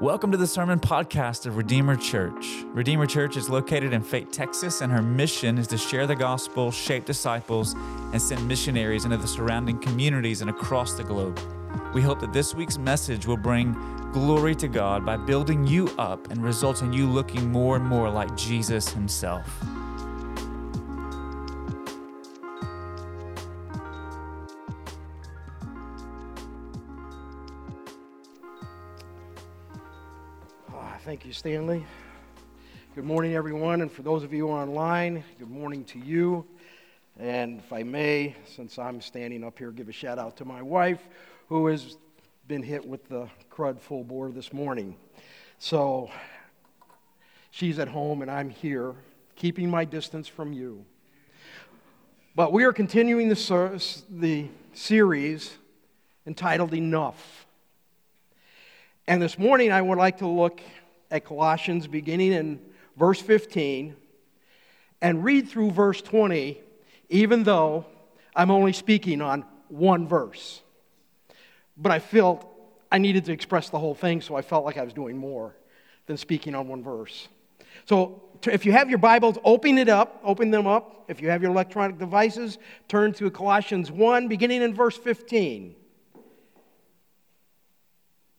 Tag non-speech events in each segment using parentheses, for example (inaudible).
Welcome to the Sermon Podcast of Redeemer Church. Redeemer Church is located in Fate, Texas, and her mission is to share the gospel, shape disciples, and send missionaries into the surrounding communities and across the globe. We hope that this week's message will bring glory to God by building you up and result in you looking more and more like Jesus Himself. You, Stanley. Good morning, everyone. And for those of you online, good morning to you. And if I may, since I'm standing up here, give a shout out to my wife, who has been hit with the crud full bore this morning. So she's at home and I'm here, keeping my distance from you. But we are continuing the, the series entitled Enough. And this morning I would like to look at Colossians beginning in verse 15 and read through verse 20, even though I'm only speaking on one verse. But I felt I needed to express the whole thing, so I felt like I was doing more than speaking on one verse. So if you have your Bibles, open it up, open them up. If you have your electronic devices, turn to Colossians 1, beginning in verse 15.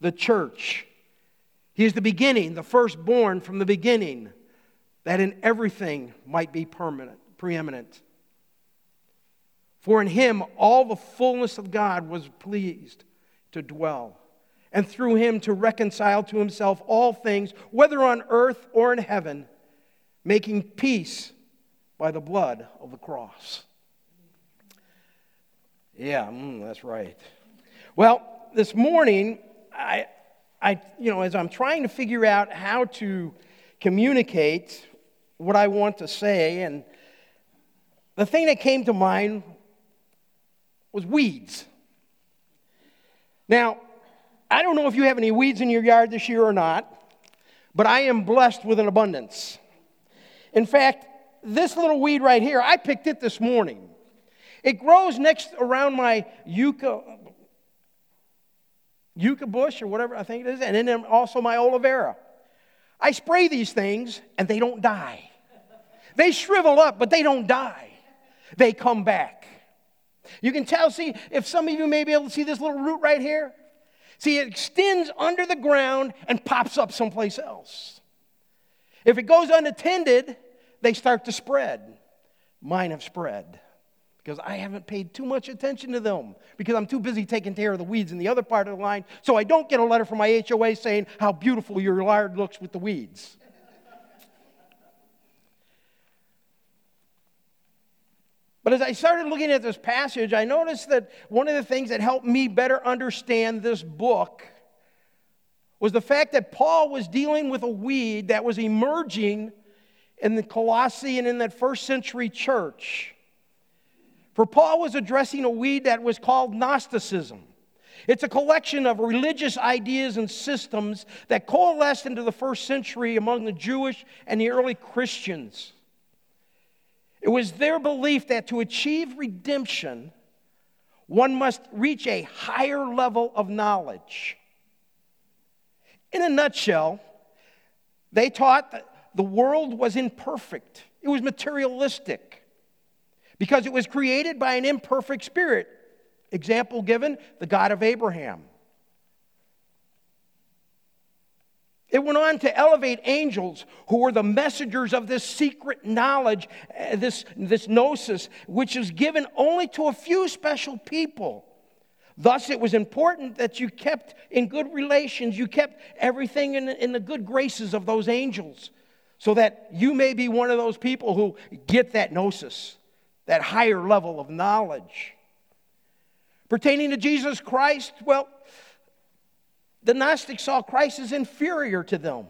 the church. He is the beginning, the firstborn from the beginning, that in everything might be permanent, preeminent. For in him all the fullness of God was pleased to dwell, and through him to reconcile to himself all things, whether on earth or in heaven, making peace by the blood of the cross. Yeah, mm, that's right. Well, this morning I, I, you know, as I'm trying to figure out how to communicate what I want to say, and the thing that came to mind was weeds. Now, I don't know if you have any weeds in your yard this year or not, but I am blessed with an abundance. In fact, this little weed right here, I picked it this morning. It grows next around my yucca, yucca bush or whatever I think it is, and then also my aloe vera. I spray these things and they don't die. They shrivel up, but they don't die. They come back. You can tell, see, if some of you may be able to see this little root right here. See, it extends under the ground and pops up someplace else. If it goes unattended, they start to spread. Mine have spread because I haven't paid too much attention to them because I'm too busy taking care of the weeds in the other part of the line. So I don't get a letter from my HOA saying how beautiful your yard looks with the weeds. But as I started looking at this passage, I noticed that one of the things that helped me better understand this book was the fact that Paul was dealing with a weed that was emerging in the Colossae and in that first century church. For Paul was addressing a weed that was called Gnosticism. It's a collection of religious ideas and systems that coalesced into the first century among the Jewish and the early Christians. It was their belief that to achieve redemption, one must reach a higher level of knowledge. In a nutshell, they taught that the world was imperfect, it was materialistic because it was created by an imperfect spirit. Example given the God of Abraham. It went on to elevate angels who were the messengers of this secret knowledge, uh, this, this gnosis, which is given only to a few special people. Thus, it was important that you kept in good relations, you kept everything in, in the good graces of those angels, so that you may be one of those people who get that gnosis that higher level of knowledge. Pertaining to Jesus Christ, well, The Gnostics saw Christ as inferior to them,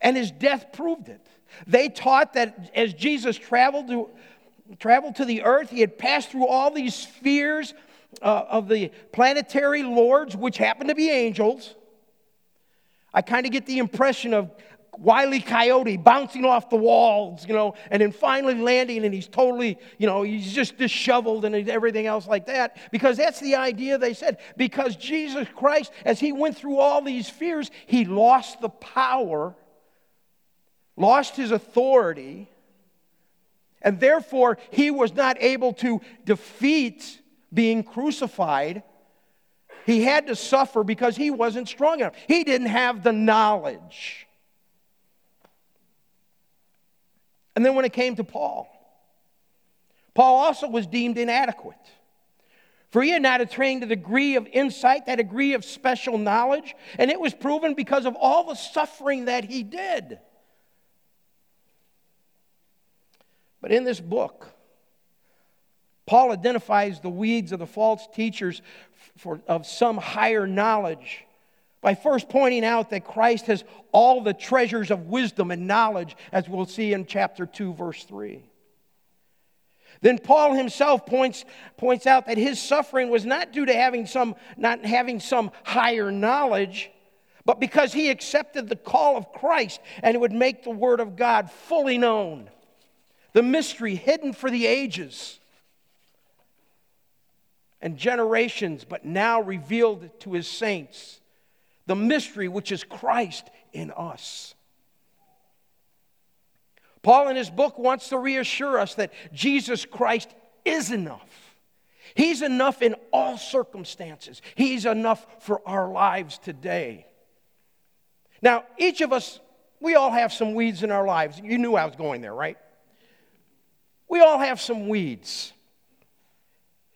and his death proved it. They taught that as Jesus traveled to, traveled to the earth, he had passed through all these spheres uh, of the planetary lords, which happened to be angels. I kind of get the impression of Wile E. Coyote bouncing off the walls, you know, and then finally landing, and he's totally, you know, he's just disheveled and everything else like that. Because that's the idea they said. Because Jesus Christ, as he went through all these fears, he lost the power, lost his authority, and therefore he was not able to defeat being crucified. He had to suffer because he wasn't strong enough. He didn't have the knowledge. And then when it came to Paul, Paul also was deemed inadequate. For he had not attained the degree of insight, that degree of special knowledge, and it was proven because of all the suffering that he did. But in this book, Paul identifies the weeds of the false teachers for, of some higher knowledge by first pointing out that Christ has all the treasures of wisdom and knowledge, as we'll see in chapter 2, verse 3. Then Paul himself points, points out that his suffering was not due to having some, not having some higher knowledge, but because he accepted the call of Christ and it would make the Word of God fully known. The mystery hidden for the ages and generations, but now revealed to his saints the mystery which is Christ in us. Paul, in his book, wants to reassure us that Jesus Christ is enough. He's enough in all circumstances, He's enough for our lives today. Now, each of us, we all have some weeds in our lives. You knew I was going there, right? We all have some weeds.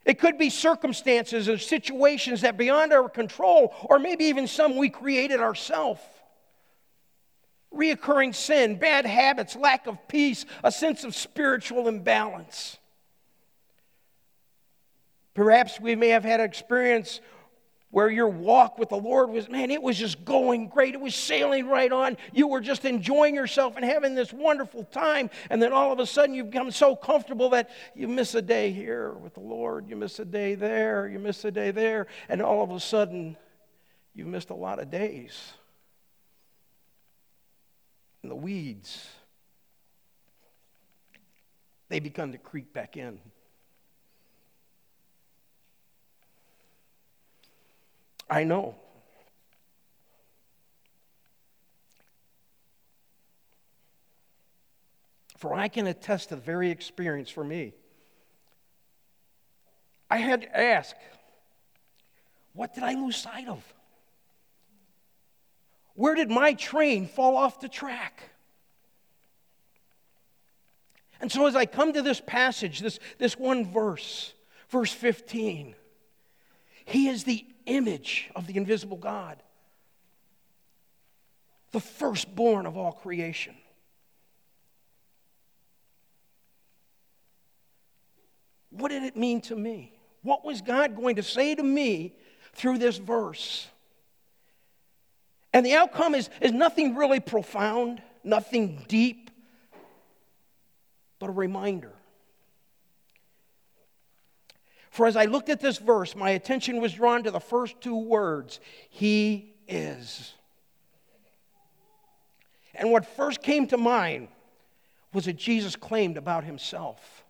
It could be circumstances or situations that beyond our control, or maybe even some we created ourselves. Reoccurring sin, bad habits, lack of peace, a sense of spiritual imbalance. Perhaps we may have had experience where your walk with the Lord was, man, it was just going great. It was sailing right on. You were just enjoying yourself and having this wonderful time. And then all of a sudden you become so comfortable that you miss a day here with the Lord. You miss a day there. You miss a day there. And all of a sudden you've missed a lot of days. And the weeds, they begin to creep back in. I know. For I can attest to the very experience for me. I had to ask, what did I lose sight of? Where did my train fall off the track? And so, as I come to this passage, this, this one verse, verse 15, He is the image of the invisible God, the firstborn of all creation. What did it mean to me? What was God going to say to me through this verse? And the outcome is, is nothing really profound, nothing deep, but a reminder for as I looked at this verse, my attention was drawn to the first two words He is. And what first came to mind was that Jesus claimed about himself.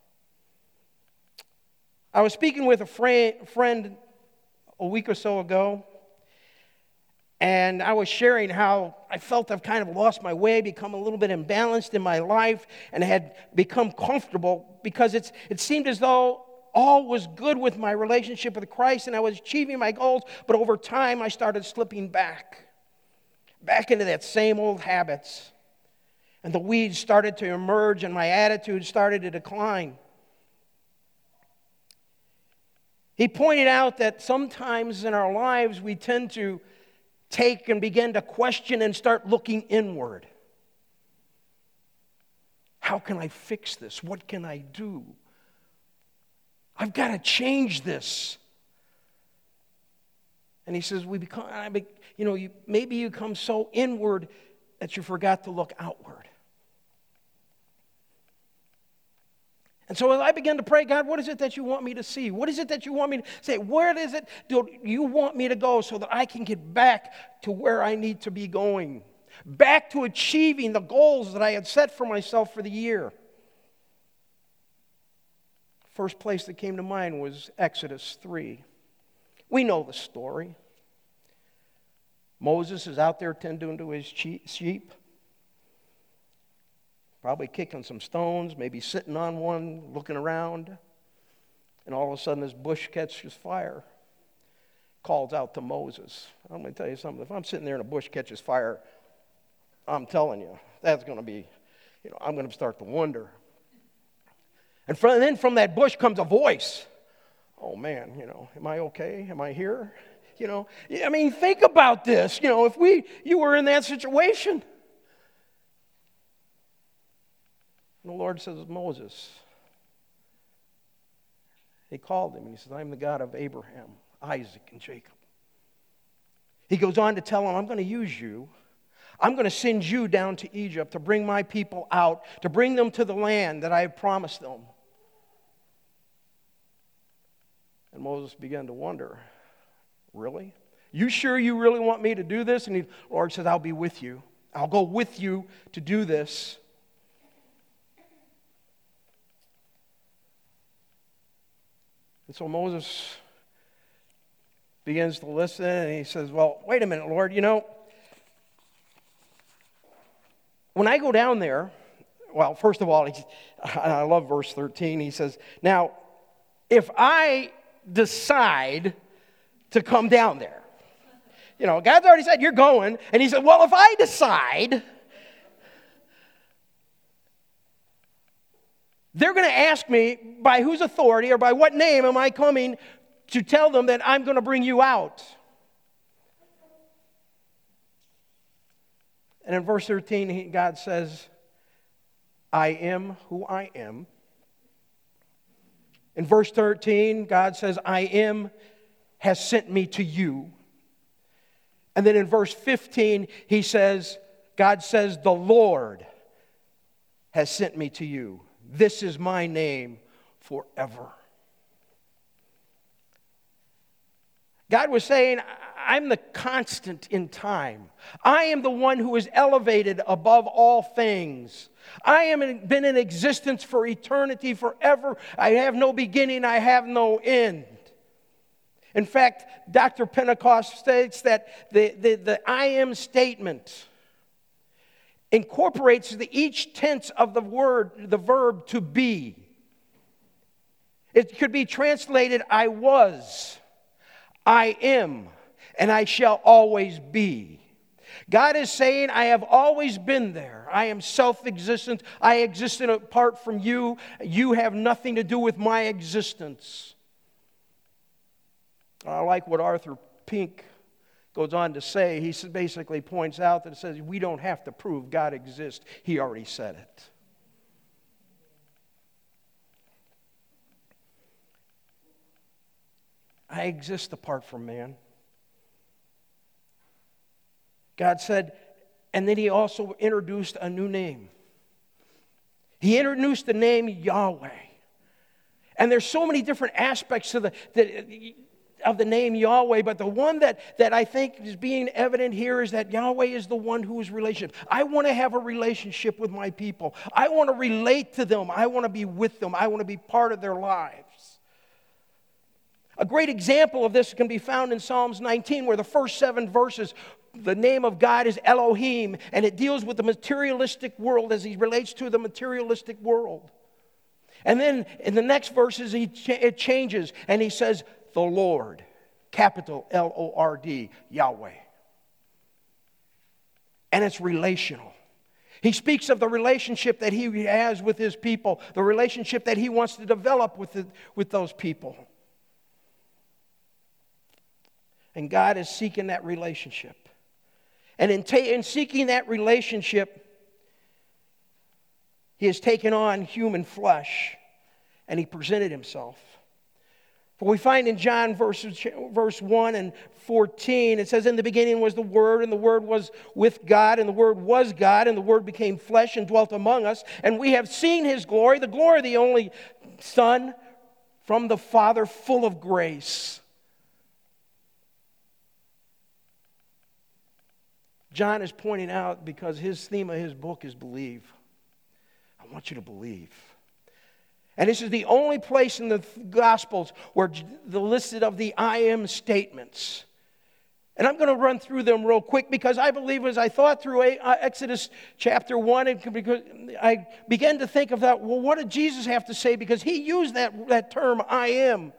I was speaking with a friend a week or so ago, and I was sharing how I felt I've kind of lost my way, become a little bit imbalanced in my life, and had become comfortable because it's, it seemed as though all was good with my relationship with Christ and I was achieving my goals, but over time I started slipping back, back into that same old habits. And the weeds started to emerge and my attitude started to decline. He pointed out that sometimes in our lives we tend to take and begin to question and start looking inward. How can I fix this? What can I do? I've got to change this. And he says, we become, you know, you, maybe you come so inward that you forgot to look outward. And so I began to pray, God, what is it that you want me to see? What is it that you want me to say? Where is it you want me to go so that I can get back to where I need to be going? Back to achieving the goals that I had set for myself for the year. First place that came to mind was Exodus 3. We know the story. Moses is out there tending to his sheep probably kicking some stones, maybe sitting on one, looking around. And all of a sudden, this bush catches fire. Calls out to Moses. I'm going to tell you something. If I'm sitting there and a bush catches fire, I'm telling you, that's going to be, you know, I'm going to start to wonder. And, from, and then from that bush comes a voice. Oh man, you know, am I okay? Am I here? You know, I mean, think about this. You know, if we, you were in that situation. And the Lord says, Moses. He called him and he says, I'm the God of Abraham, Isaac, and Jacob. He goes on to tell him, I'm going to use you. I'm going to send you down to Egypt to bring my people out, to bring them to the land that I have promised them. And Moses began to wonder, Really? You sure you really want me to do this? And the Lord says, I'll be with you. I'll go with you to do this. And so Moses begins to listen and he says, Well, wait a minute, Lord, you know, when I go down there, well, first of all, I love verse 13. He says, Now, if I decide to come down there, you know, God's already said, You're going. And he said, Well, if I decide, They're going to ask me by whose authority or by what name am I coming to tell them that I'm going to bring you out. And in verse 13, God says, I am who I am. In verse 13, God says, I am has sent me to you. And then in verse 15, he says, God says, The Lord has sent me to you. This is my name forever. God was saying, I'm the constant in time. I am the one who is elevated above all things. I am been in existence for eternity, forever. I have no beginning, I have no end. In fact, Dr. Pentecost states that the, the, the I am statement incorporates the, each tense of the word, the verb to be. It could be translated I was, I am, and I shall always be. God is saying, I have always been there. I am self existent. I exist apart from you. You have nothing to do with my existence. I like what Arthur Pink goes on to say, he basically points out that it says we don't have to prove God exists, He already said it. I exist apart from man. God said, and then He also introduced a new name. He introduced the name Yahweh. And there's so many different aspects to the, the of the name Yahweh, but the one that, that I think is being evident here is that Yahweh is the one who is relationship. I want to have a relationship with my people. I want to relate to them. I want to be with them. I want to be part of their lives. A great example of this can be found in Psalms 19, where the first seven verses, the name of God is Elohim, and it deals with the materialistic world as he relates to the materialistic world. And then in the next verses, he, it changes and he says, the Lord, capital L O R D, Yahweh. And it's relational. He speaks of the relationship that he has with his people, the relationship that he wants to develop with, the, with those people. And God is seeking that relationship. And in, ta- in seeking that relationship, he has taken on human flesh and he presented himself. For we find in John verse, verse 1 and 14, it says, In the beginning was the Word, and the Word was with God, and the Word was God, and the Word became flesh and dwelt among us. And we have seen His glory, the glory of the only Son from the Father, full of grace. John is pointing out because his theme of his book is believe. I want you to believe. And this is the only place in the Gospels where the listed of the I am statements. And I'm going to run through them real quick because I believe as I thought through uh, Exodus chapter 1, I began to think of that, well, what did Jesus have to say? Because he used that, that term, I am.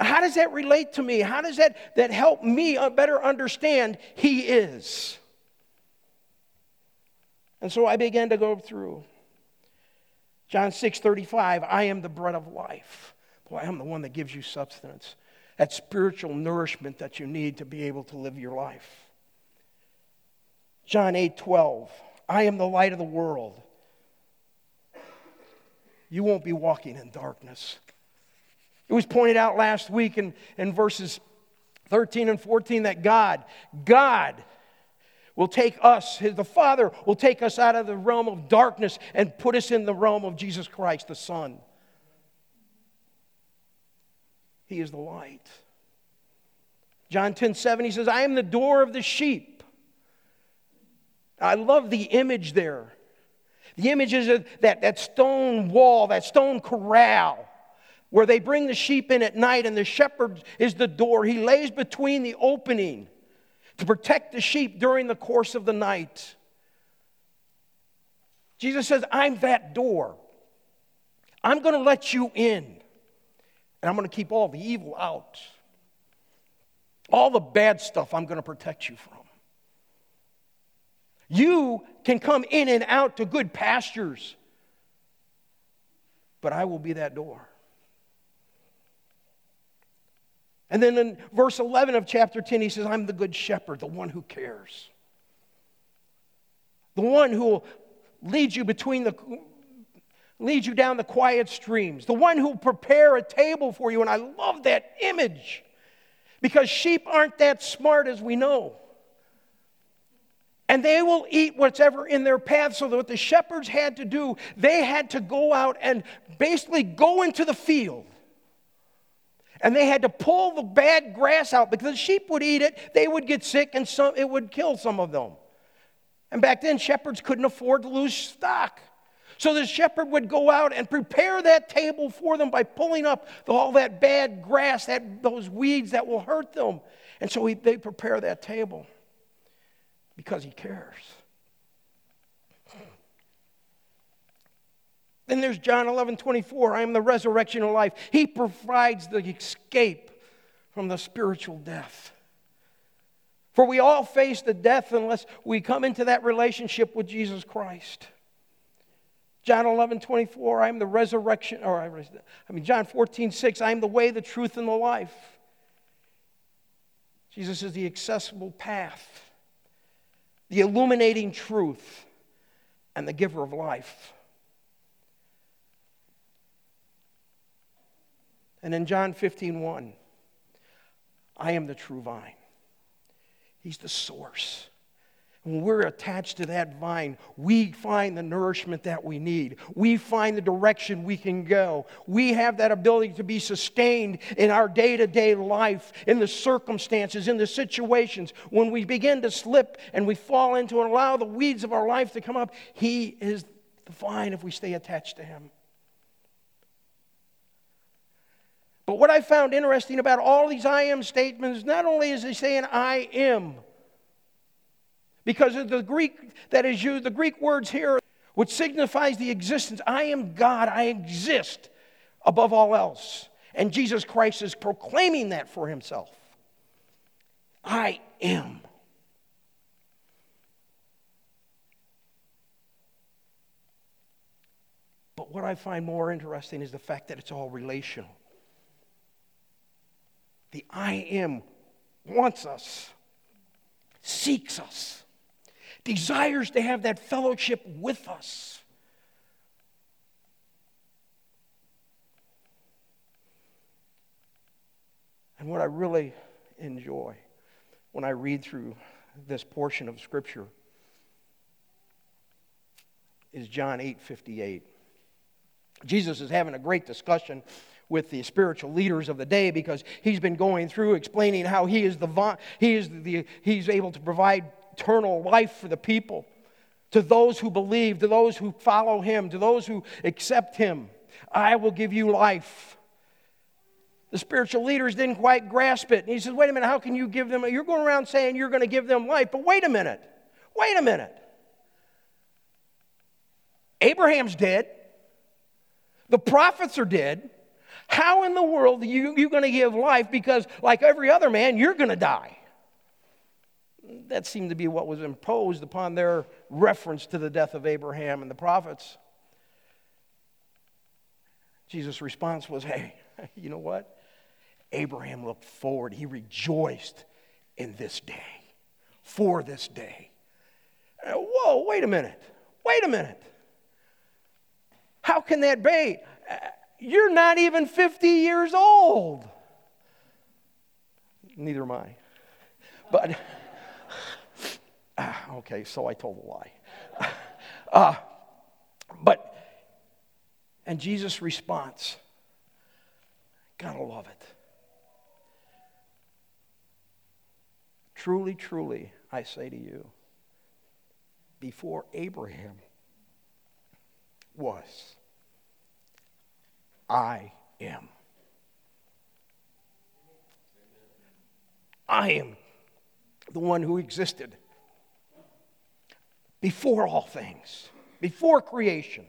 How does that relate to me? How does that, that help me uh, better understand he is? And so I began to go through. John 6 35, I am the bread of life. Boy, I'm the one that gives you substance, that spiritual nourishment that you need to be able to live your life. John 8 12, I am the light of the world. You won't be walking in darkness. It was pointed out last week in, in verses 13 and 14 that God, God will take us, the Father will take us out of the realm of darkness and put us in the realm of Jesus Christ, the Son. He is the light. John 10 7, he says, I am the door of the sheep. I love the image there. The image is that, that stone wall, that stone corral where they bring the sheep in at night, and the shepherd is the door. He lays between the opening to protect the sheep during the course of the night. Jesus says, I'm that door. I'm going to let you in, and I'm going to keep all the evil out. All the bad stuff I'm going to protect you from. You can come in and out to good pastures, but I will be that door. And then in verse 11 of chapter 10, he says, I'm the good shepherd, the one who cares. The one who will lead you between the lead you down the quiet streams, the one who will prepare a table for you. And I love that image because sheep aren't that smart as we know. And they will eat whatever in their path. So, what the shepherds had to do, they had to go out and basically go into the field and they had to pull the bad grass out because the sheep would eat it, they would get sick, and some, it would kill some of them. And back then, shepherds couldn't afford to lose stock. So the shepherd would go out and prepare that table for them by pulling up all that bad grass, that, those weeds that will hurt them. And so he, they prepare that table because he cares. Then there's John 11 24. I am the resurrection of life. He provides the escape from the spiritual death. For we all face the death unless we come into that relationship with Jesus Christ. John 11, 24, I am the resurrection, or I mean, John 14, 6, I am the way, the truth, and the life. Jesus is the accessible path, the illuminating truth, and the giver of life. And in John 15, 1, I am the true vine. He's the source. When we're attached to that vine, we find the nourishment that we need. We find the direction we can go. We have that ability to be sustained in our day to day life, in the circumstances, in the situations. When we begin to slip and we fall into and allow the weeds of our life to come up, He is the vine if we stay attached to Him. But what I found interesting about all these I am statements, not only is he saying I am, because of the Greek that is used, the Greek words here, which signifies the existence. I am God, I exist above all else. And Jesus Christ is proclaiming that for himself. I am. But what I find more interesting is the fact that it's all relational. The I am wants us, seeks us, desires to have that fellowship with us. And what I really enjoy when I read through this portion of Scripture is John 8 58. Jesus is having a great discussion with the spiritual leaders of the day because he's been going through explaining how he is the he is the he's able to provide eternal life for the people to those who believe to those who follow him to those who accept him. I will give you life. The spiritual leaders didn't quite grasp it. And he says wait a minute how can you give them you're going around saying you're going to give them life but wait a minute wait a minute. Abraham's dead. The prophets are dead. How in the world are you, you going to give life? Because, like every other man, you're going to die. That seemed to be what was imposed upon their reference to the death of Abraham and the prophets. Jesus' response was, Hey, (laughs) you know what? Abraham looked forward. He rejoiced in this day, for this day. Uh, whoa, wait a minute. Wait a minute. How can that be? You're not even 50 years old. Neither am I. But, okay, so I told a lie. (laughs) Uh, but, and Jesus' response, gotta love it. Truly, truly, I say to you, before Abraham was. I am. I am the one who existed before all things, before creation,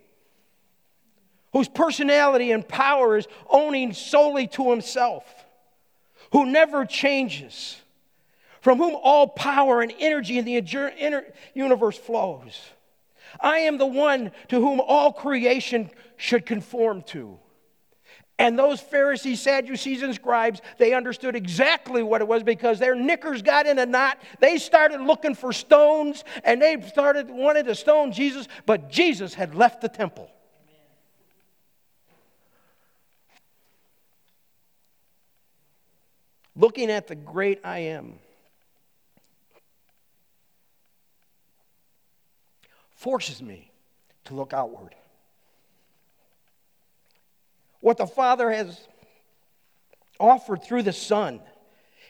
whose personality and power is owning solely to himself, who never changes, from whom all power and energy in the universe flows. I am the one to whom all creation should conform to. And those Pharisees, Sadducees, and scribes, they understood exactly what it was because their knickers got in a knot. They started looking for stones and they started wanted to stone Jesus, but Jesus had left the temple. Looking at the great I am. forces me to look outward. What the Father has offered through the Son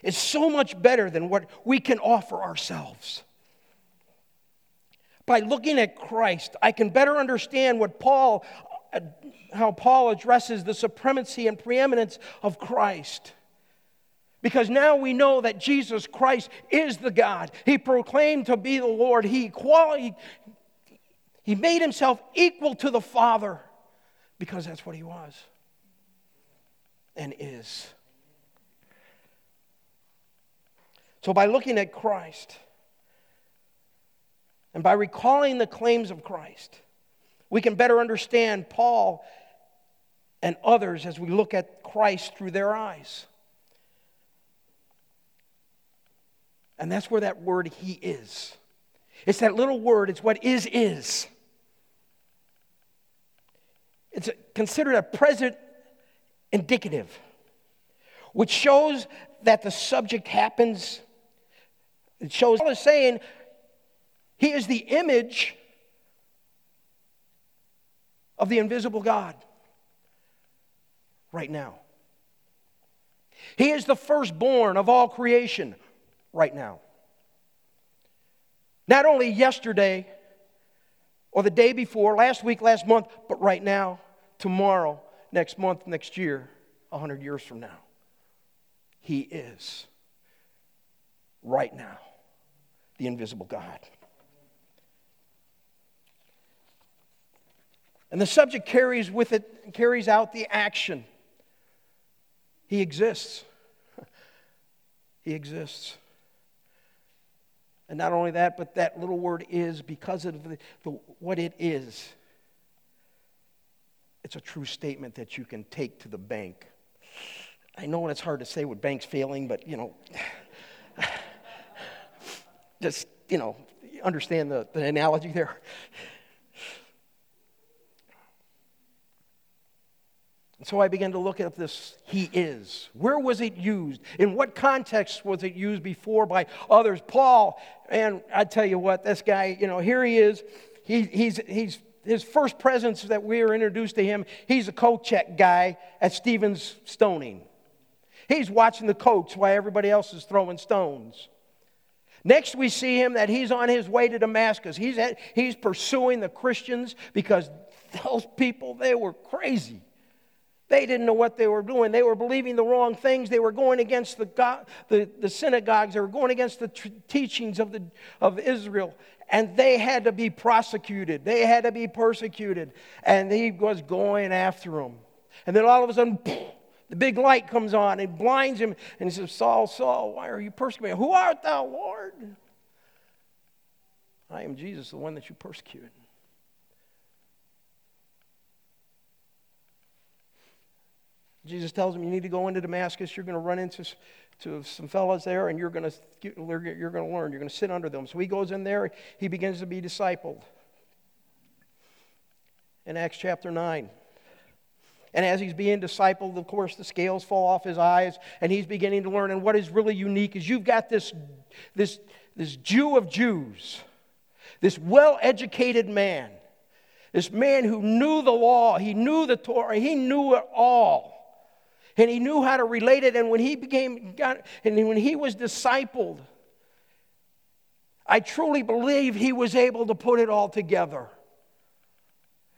is so much better than what we can offer ourselves. By looking at Christ, I can better understand what Paul, how Paul addresses the supremacy and preeminence of Christ. Because now we know that Jesus Christ is the God. He proclaimed to be the Lord. He, quali- he made himself equal to the Father because that's what he was and is. So, by looking at Christ and by recalling the claims of Christ, we can better understand Paul and others as we look at Christ through their eyes. And that's where that word He is. It's that little word, it's what is is. It's considered a present indicative, which shows that the subject happens. It shows Paul is saying he is the image of the invisible God right now. He is the firstborn of all creation right now. Not only yesterday, or the day before, last week, last month, but right now, tomorrow, next month, next year, 100 years from now. He is right now the invisible God. And the subject carries with it, carries out the action. He exists. (laughs) he exists. And not only that, but that little word is because of the, the, what it is. It's a true statement that you can take to the bank. I know it's hard to say with banks failing, but you know, (sighs) just, you know, understand the, the analogy there. And so I began to look at this He is. Where was it used? In what context was it used before by others? Paul, and I tell you what, this guy, you know, here he is. He, he's, he's, his first presence that we were introduced to him, he's a coat check guy at Stephen's stoning. He's watching the coats while everybody else is throwing stones. Next, we see him that he's on his way to Damascus. He's, at, he's pursuing the Christians because those people, they were crazy. They didn't know what they were doing. They were believing the wrong things. They were going against the, God, the, the synagogues. They were going against the tr- teachings of, the, of Israel. And they had to be prosecuted. They had to be persecuted. And he was going after them. And then all of a sudden, the big light comes on and blinds him. And he says, Saul, Saul, why are you persecuting me? Who art thou, Lord? I am Jesus, the one that you persecuted. Jesus tells him, You need to go into Damascus. You're going to run into to some fellows there, and you're going to, you're going to learn. You're going to sit under them. So he goes in there. He begins to be discipled. In Acts chapter 9. And as he's being discipled, of course, the scales fall off his eyes, and he's beginning to learn. And what is really unique is you've got this, this, this Jew of Jews, this well educated man, this man who knew the law, he knew the Torah, he knew it all and he knew how to relate it. And when he became, got, and when he was discipled, I truly believe he was able to put it all together.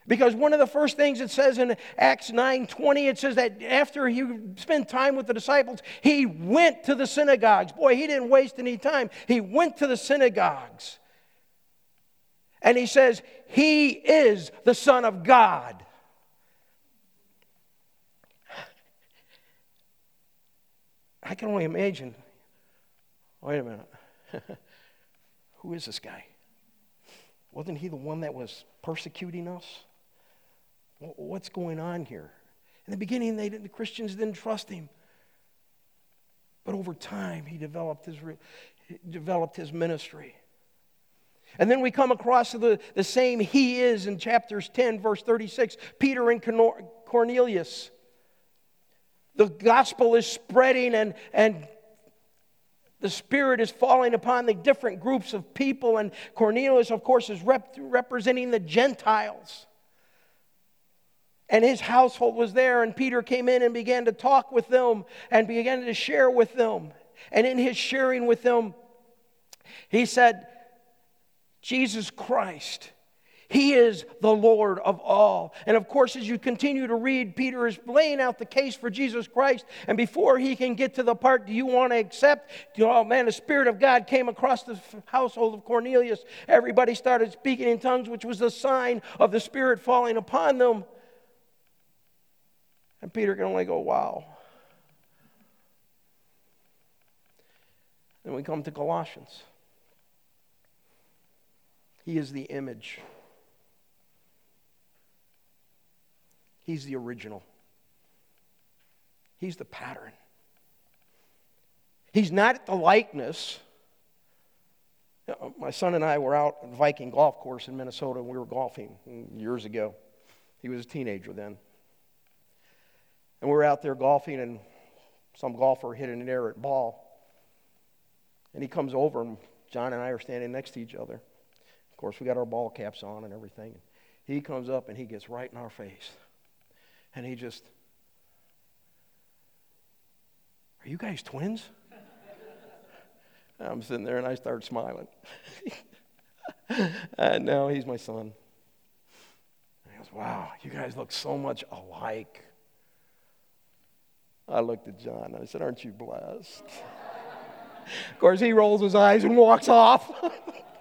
Because one of the first things it says in Acts 9:20, it says that after he spent time with the disciples, he went to the synagogues. Boy, he didn't waste any time. He went to the synagogues. And he says, He is the Son of God. I can only imagine. Wait a minute. (laughs) Who is this guy? Wasn't he the one that was persecuting us? What's going on here? In the beginning, they the Christians didn't trust him. But over time, he developed his, developed his ministry. And then we come across the, the same he is in chapters 10, verse 36. Peter and Cornelius. The gospel is spreading and, and the Spirit is falling upon the different groups of people. And Cornelius, of course, is rep- representing the Gentiles. And his household was there, and Peter came in and began to talk with them and began to share with them. And in his sharing with them, he said, Jesus Christ he is the Lord of all. And of course, as you continue to read, Peter is laying out the case for Jesus Christ. And before he can get to the part, do you want to accept? Oh man, the Spirit of God came across the household of Cornelius. Everybody started speaking in tongues, which was a sign of the Spirit falling upon them. And Peter can only go, wow. Then we come to Colossians. He is the image He's the original, He's the pattern. He's not the likeness. Uh, my son and I were out at Viking Golf Course in Minnesota, and we were golfing years ago. He was a teenager then. And we were out there golfing, and some golfer hit an errant ball. And he comes over, and John and I are standing next to each other. Of course, we got our ball caps on and everything. He comes up and he gets right in our face. And he just, Are you guys twins? I'm sitting there and I start smiling. (laughs) and now he's my son. And he goes, Wow, you guys look so much alike. I looked at John. And I said, Aren't you blessed? (laughs) of course, he rolls his eyes and walks off. (laughs)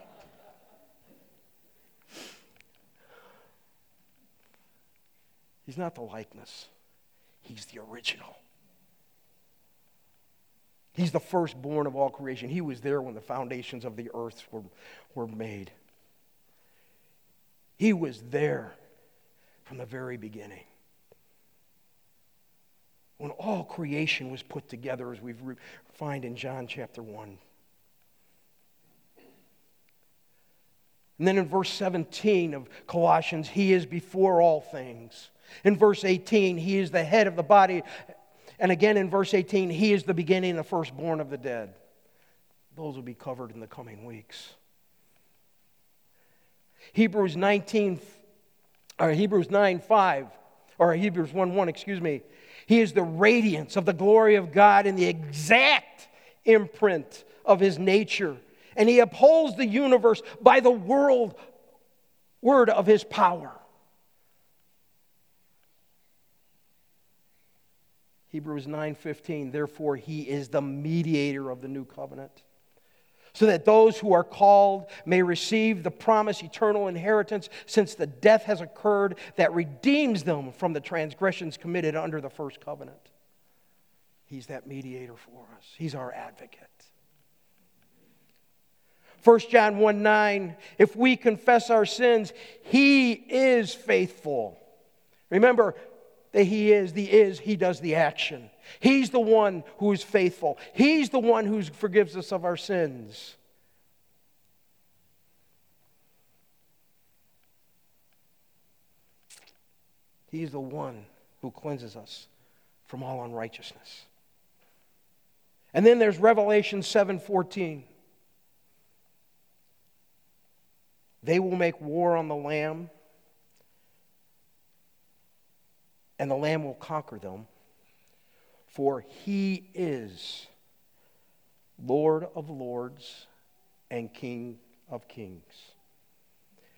He's not the likeness, He's the original. He's the firstborn of all creation. He was there when the foundations of the earth were, were made. He was there from the very beginning. When all creation was put together, as we find in John chapter 1. And then in verse 17 of Colossians, He is before all things In verse 18, he is the head of the body. And again in verse 18, he is the beginning, the firstborn of the dead. Those will be covered in the coming weeks. Hebrews 19, or Hebrews 9 5, or Hebrews 1 1, excuse me. He is the radiance of the glory of God and the exact imprint of his nature. And he upholds the universe by the world, word of his power. Hebrews 9:15 Therefore he is the mediator of the new covenant so that those who are called may receive the promised eternal inheritance since the death has occurred that redeems them from the transgressions committed under the first covenant. He's that mediator for us. He's our advocate. 1 John 1 9, if we confess our sins, he is faithful. Remember, that He is, the is, He does the action. He's the one who is faithful. He's the one who forgives us of our sins. He's the one who cleanses us from all unrighteousness. And then there's Revelation 7:14. They will make war on the lamb and the Lamb will conquer them. For he is Lord of lords and King of kings.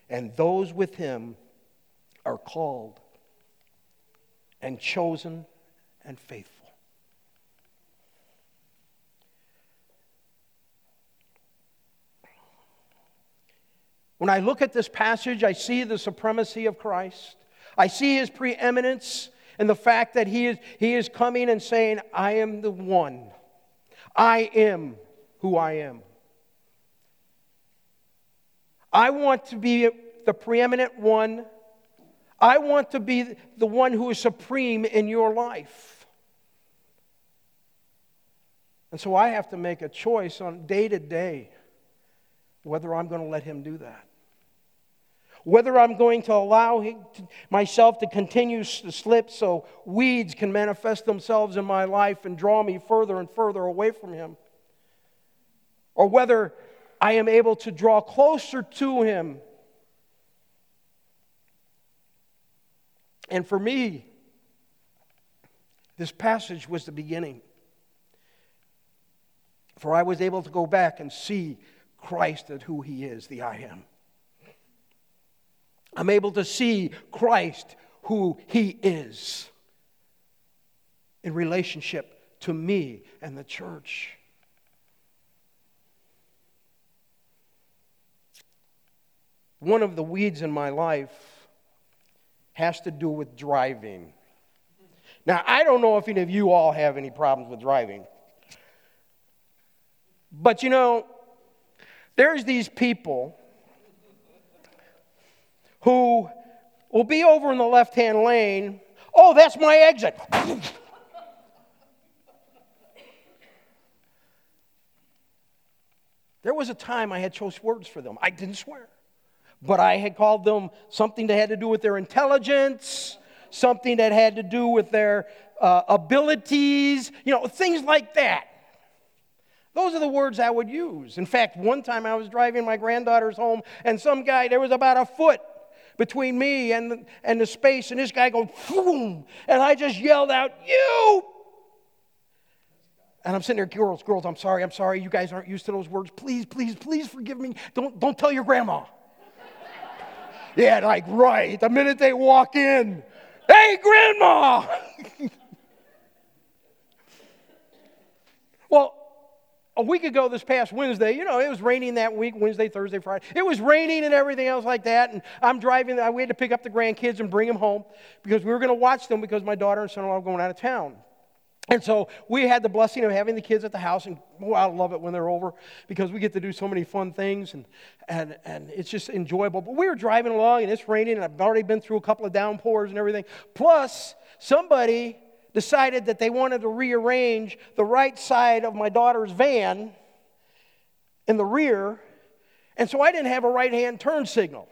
And those with him are called and chosen and faithful. When I look at this passage, I see the supremacy of Christ. I see his preeminence and the fact that he is, he is coming and saying, I am the one. I am who I am. I want to be the preeminent one. I want to be the one who is supreme in your life. And so I have to make a choice on day to day whether I'm going to let him do that whether I'm going to allow myself to continue to slip so weeds can manifest themselves in my life and draw me further and further away from Him, or whether I am able to draw closer to Him. And for me, this passage was the beginning. For I was able to go back and see Christ at who He is, the I am. I'm able to see Christ who he is in relationship to me and the church. One of the weeds in my life has to do with driving. Now, I don't know if any of you all have any problems with driving. But you know, there's these people who will be over in the left hand lane. Oh, that's my exit. there was a time I had choice words for them. I didn't swear, but I had called them something that had to do with their intelligence, something that had to do with their uh, abilities, you know, things like that. Those are the words I would use. In fact, one time I was driving my granddaughter's home, and some guy, there was about a foot between me and the, and the space, and this guy goes, boom, and I just yelled out, You! And I'm sitting there, girls, girls, I'm sorry, I'm sorry. You guys aren't used to those words. Please, please, please forgive me. Don't, don't tell your grandma. yeah, like, right. The minute they walk in, hey, grandma! (laughs) well, a week ago this past Wednesday, you know, it was raining that week, Wednesday, Thursday, Friday. It was raining and everything else like that. And I'm driving, we had to pick up the grandkids and bring them home because we were going to watch them because my daughter and son in law were going out of town. And so we had the blessing of having the kids at the house, and oh, I love it when they're over because we get to do so many fun things, and, and, and it's just enjoyable. But we were driving along, and it's raining, and I've already been through a couple of downpours and everything. Plus, somebody decided that they wanted to rearrange the right side of my daughter's van in the rear, and so I didn't have a right hand turn signal.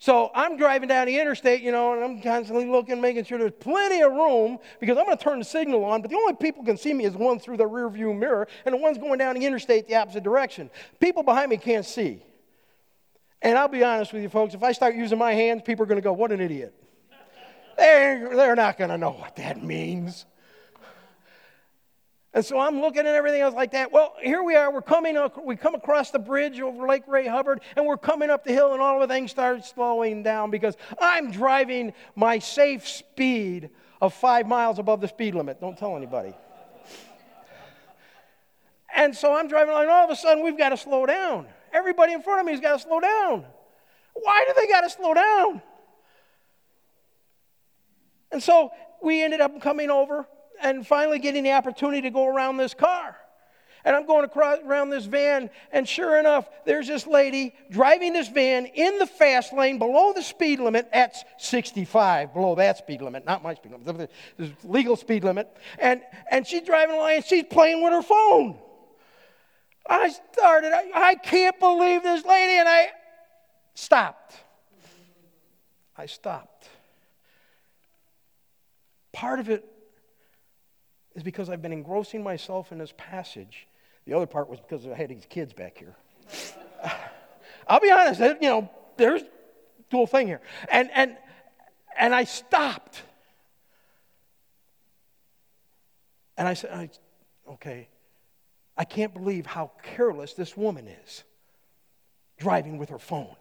So I'm driving down the interstate, you know, and I'm constantly looking, making sure there's plenty of room because I'm going to turn the signal on. But the only people can see me is one through the rear view mirror and the one's going down the interstate the opposite direction. People behind me can't see. And I'll be honest with you, folks, if I start using my hands, people are going to go, What an idiot. They're, they're not going to know what that means. And so I'm looking at everything else like that. Well, here we are. We're coming, we come across the bridge over Lake Ray Hubbard, and we're coming up the hill, and all of a thing starts slowing down because I'm driving my safe speed of five miles above the speed limit. Don't tell anybody. And so I'm driving along, and all of a sudden we've got to slow down. Everybody in front of me has got to slow down. Why do they got to slow down? And so we ended up coming over and finally getting the opportunity to go around this car. And I'm going across around this van, and sure enough, there's this lady driving this van in the fast lane below the speed limit at 65, below that speed limit, not my speed limit, the legal speed limit. And, and she's driving along and she's playing with her phone. I started, I, I can't believe this lady, and I stopped. I stopped. Part of it is because I've been engrossing myself in this passage. The other part was because I had these kids back here. (sighs) I'll be honest, you know, there's dual thing here. And and and I stopped. And I said, I, okay, I can't believe how careless this woman is driving with her phone.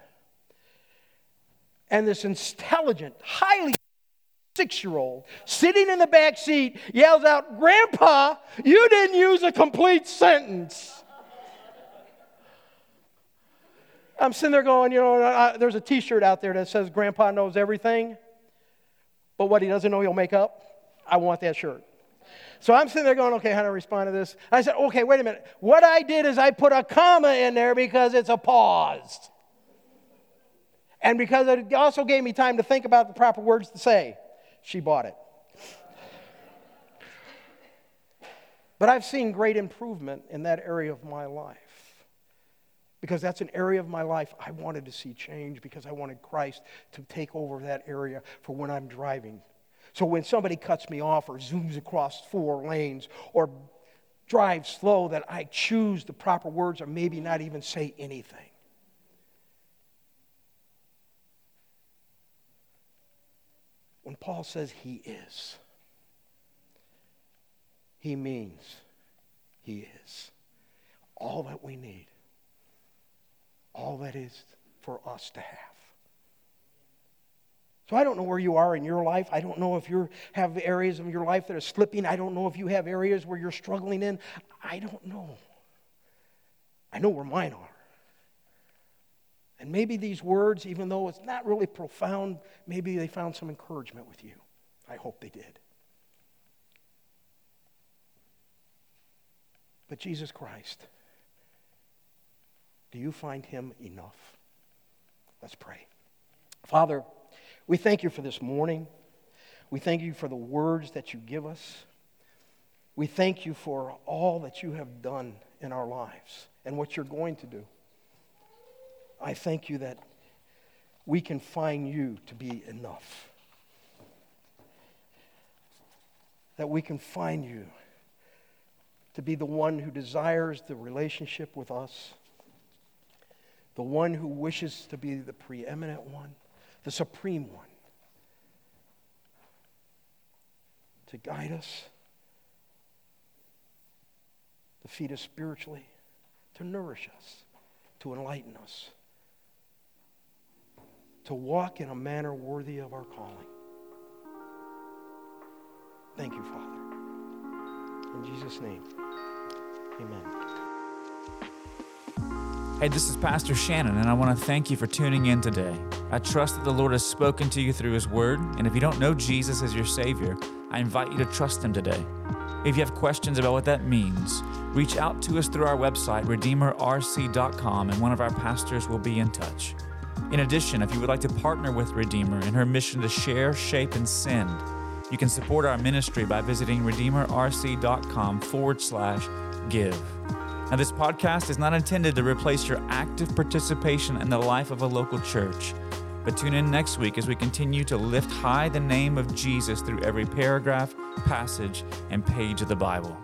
And this intelligent, highly six year old sitting in the back seat yells out, Grandpa, you didn't use a complete sentence. I'm sitting there going, you know, I, there's a t shirt out there that says Grandpa knows everything, but what he doesn't know, he'll make up. I want that shirt. So I'm sitting there going, okay, how do I respond to this? I said, okay, wait a minute. What I did is I put a comma in there because it's a pause. And because it also gave me time to think about the proper words to say she bought it. But I've seen great improvement in that area of my life. Because that's an area of my life I wanted to see change because I wanted Christ to take over that area for when I'm driving. So when somebody cuts me off or zooms across four lanes or drives slow, that I choose the proper words or maybe not even say anything. When Paul says he is, he means he is. All that we need, all that is for us to have. So I don't know where you are in your life. I don't know if you have areas of your life that are slipping. I don't know if you have areas where you're struggling in. I don't know. I know where mine are. And maybe these words, even though it's not really profound, maybe they found some encouragement with you. I hope they did. But Jesus Christ, do you find him enough? Let's pray. Father, we thank you for this morning. We thank you for the words that you give us. We thank you for all that you have done in our lives and what you're going to do. I thank you that we can find you to be enough. That we can find you to be the one who desires the relationship with us, the one who wishes to be the preeminent one, the supreme one, to guide us, to feed us spiritually, to nourish us, to enlighten us to walk in a manner worthy of our calling. Thank you, Father. In Jesus' name, amen. Hey, this is Pastor Shannon, and I want to thank you for tuning in today. I trust that the Lord has spoken to you through His Word, and if you don't know Jesus as your Savior, I invite you to trust Him today. If you have questions about what that means, reach out to us through our website, redeemerrc.com, and one of our pastors will be in touch. In addition, if you would like to partner with Redeemer in her mission to share, shape, and send, you can support our ministry by visiting redeemerrc.com forward slash give. Now, this podcast is not intended to replace your active participation in the life of a local church. But tune in next week as we continue to lift high the name of Jesus through every paragraph, passage, and page of the Bible.